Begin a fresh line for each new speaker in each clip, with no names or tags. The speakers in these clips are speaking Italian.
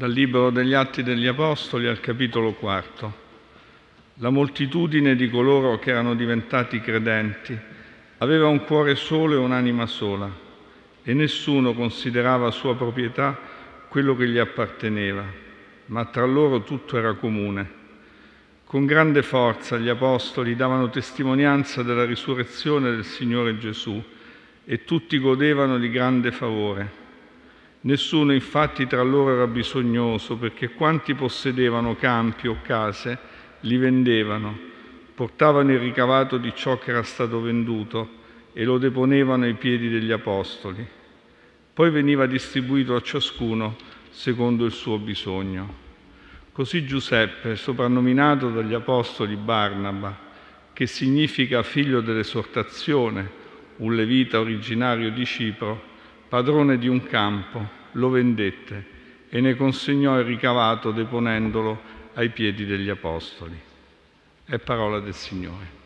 Dal Libro degli Atti degli Apostoli al capitolo quarto. La moltitudine di coloro che erano diventati credenti aveva un cuore solo e un'anima sola e nessuno considerava sua proprietà quello che gli apparteneva, ma tra loro tutto era comune. Con grande forza gli apostoli davano testimonianza della risurrezione del Signore Gesù e tutti godevano di grande favore. Nessuno infatti tra loro era bisognoso perché quanti possedevano campi o case li vendevano, portavano il ricavato di ciò che era stato venduto e lo deponevano ai piedi degli apostoli. Poi veniva distribuito a ciascuno secondo il suo bisogno. Così Giuseppe, soprannominato dagli apostoli Barnaba, che significa figlio dell'esortazione, un levita originario di Cipro, padrone di un campo, lo vendette e ne consegnò il ricavato deponendolo ai piedi degli apostoli. È parola del Signore.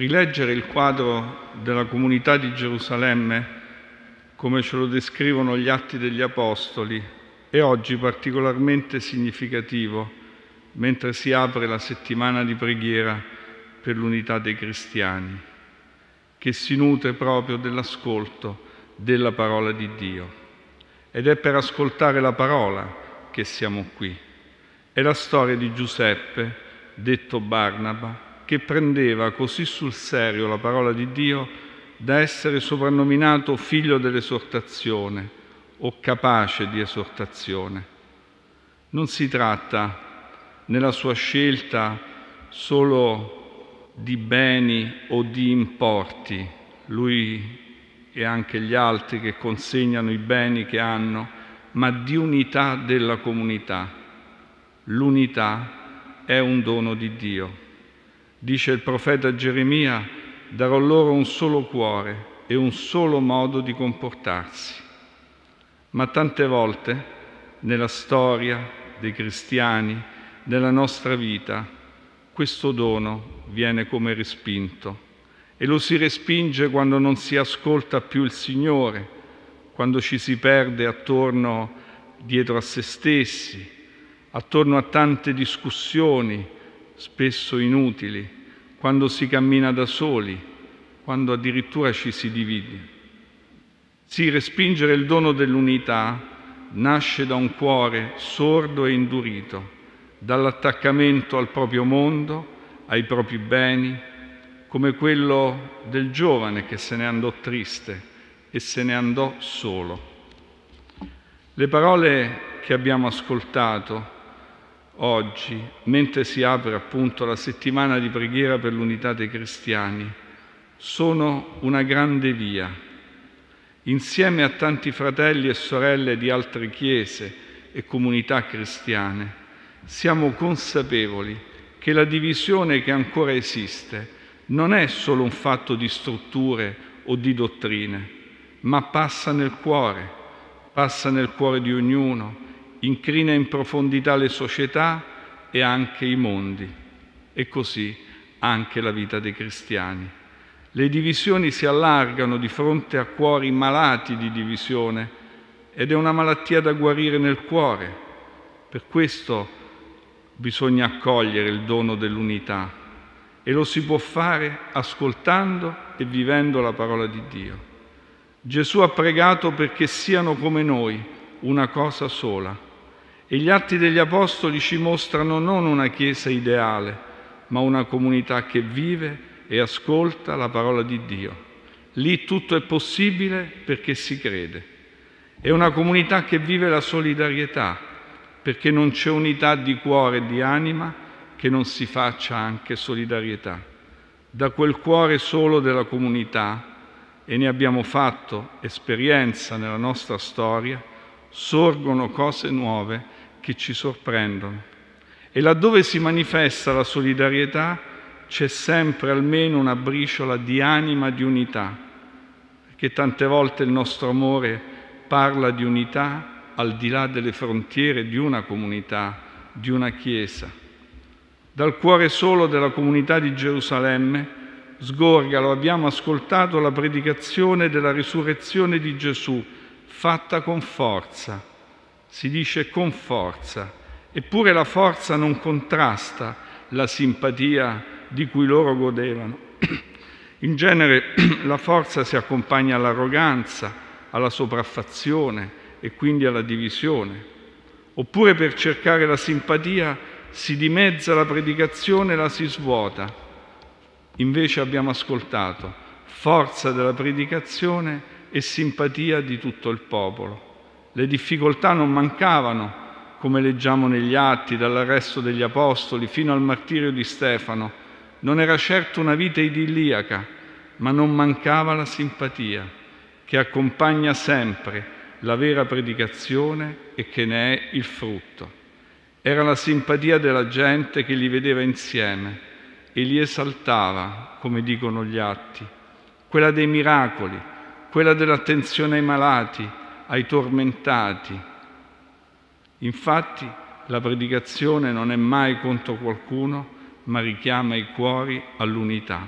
Rileggere il quadro della comunità di Gerusalemme, come ce lo descrivono gli atti degli Apostoli, è oggi particolarmente significativo mentre si apre la settimana di preghiera per l'unità dei cristiani, che si nutre proprio dell'ascolto della parola di Dio. Ed è per ascoltare la parola che siamo qui. È la storia di Giuseppe, detto Barnaba, che prendeva così sul serio la parola di Dio da essere soprannominato figlio dell'esortazione o capace di esortazione. Non si tratta nella sua scelta solo di beni o di importi, lui e anche gli altri che consegnano i beni che hanno, ma di unità della comunità. L'unità è un dono di Dio. Dice il profeta Geremia, darò loro un solo cuore e un solo modo di comportarsi. Ma tante volte nella storia dei cristiani, nella nostra vita, questo dono viene come respinto e lo si respinge quando non si ascolta più il Signore, quando ci si perde attorno dietro a se stessi, attorno a tante discussioni, spesso inutili, quando si cammina da soli, quando addirittura ci si divide. Sì, respingere il dono dell'unità nasce da un cuore sordo e indurito, dall'attaccamento al proprio mondo, ai propri beni, come quello del giovane che se ne andò triste e se ne andò solo. Le parole che abbiamo ascoltato oggi, mentre si apre appunto la settimana di preghiera per l'unità dei cristiani, sono una grande via. Insieme a tanti fratelli e sorelle di altre chiese e comunità cristiane, siamo consapevoli che la divisione che ancora esiste non è solo un fatto di strutture o di dottrine, ma passa nel cuore, passa nel cuore di ognuno, incrina in profondità le società e anche i mondi, e così anche la vita dei cristiani. Le divisioni si allargano di fronte a cuori malati di divisione ed è una malattia da guarire nel cuore. Per questo bisogna accogliere il dono dell'unità e lo si può fare ascoltando e vivendo la parola di Dio. Gesù ha pregato perché siano come noi una cosa sola e gli atti degli Apostoli ci mostrano non una Chiesa ideale, ma una comunità che vive e ascolta la parola di Dio. Lì tutto è possibile perché si crede. È una comunità che vive la solidarietà, perché non c'è unità di cuore e di anima che non si faccia anche solidarietà. Da quel cuore solo della comunità e ne abbiamo fatto esperienza nella nostra storia, sorgono cose nuove che ci sorprendono. E laddove si manifesta la solidarietà c'è sempre almeno una briciola di anima di unità, perché tante volte il nostro amore parla di unità al di là delle frontiere di una comunità, di una Chiesa. Dal cuore solo della comunità di Gerusalemme sgorga, lo abbiamo ascoltato, la predicazione della risurrezione di Gesù, fatta con forza. Si dice con forza, eppure la forza non contrasta la simpatia di cui loro godevano. In genere la forza si accompagna all'arroganza, alla sopraffazione e quindi alla divisione. Oppure per cercare la simpatia si dimezza la predicazione e la si svuota. Invece abbiamo ascoltato forza della predicazione e simpatia di tutto il popolo. Le difficoltà non mancavano, come leggiamo negli atti, dall'arresto degli apostoli fino al martirio di Stefano. Non era certo una vita idilliaca, ma non mancava la simpatia, che accompagna sempre la vera predicazione e che ne è il frutto. Era la simpatia della gente che li vedeva insieme e li esaltava, come dicono gli atti, quella dei miracoli, quella dell'attenzione ai malati, ai tormentati. Infatti la predicazione non è mai contro qualcuno, ma richiama i cuori all'unità.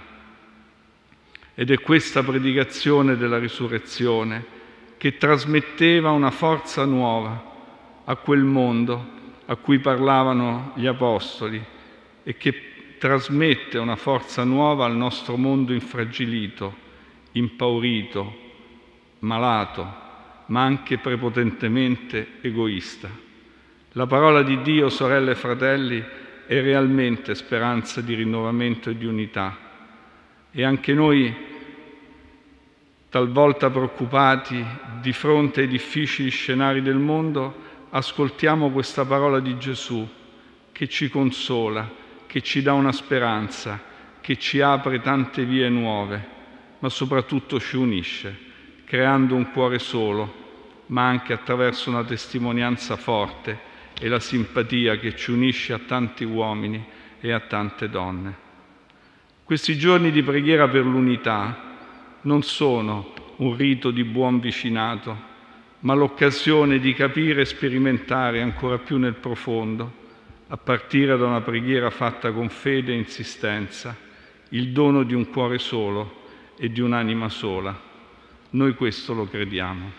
Ed è questa predicazione della risurrezione che trasmetteva una forza nuova a quel mondo a cui parlavano gli Apostoli e che trasmette una forza nuova al nostro mondo infragilito, impaurito, malato, ma anche prepotentemente egoista. La parola di Dio, sorelle e fratelli, è realmente speranza di rinnovamento e di unità. E anche noi, talvolta preoccupati di fronte ai difficili scenari del mondo, ascoltiamo questa parola di Gesù che ci consola, che ci dà una speranza, che ci apre tante vie nuove, ma soprattutto ci unisce, creando un cuore solo, ma anche attraverso una testimonianza forte e la simpatia che ci unisce a tanti uomini e a tante donne. Questi giorni di preghiera per l'unità non sono un rito di buon vicinato, ma l'occasione di capire e sperimentare ancora più nel profondo, a partire da una preghiera fatta con fede e insistenza, il dono di un cuore solo e di un'anima sola. Noi questo lo crediamo.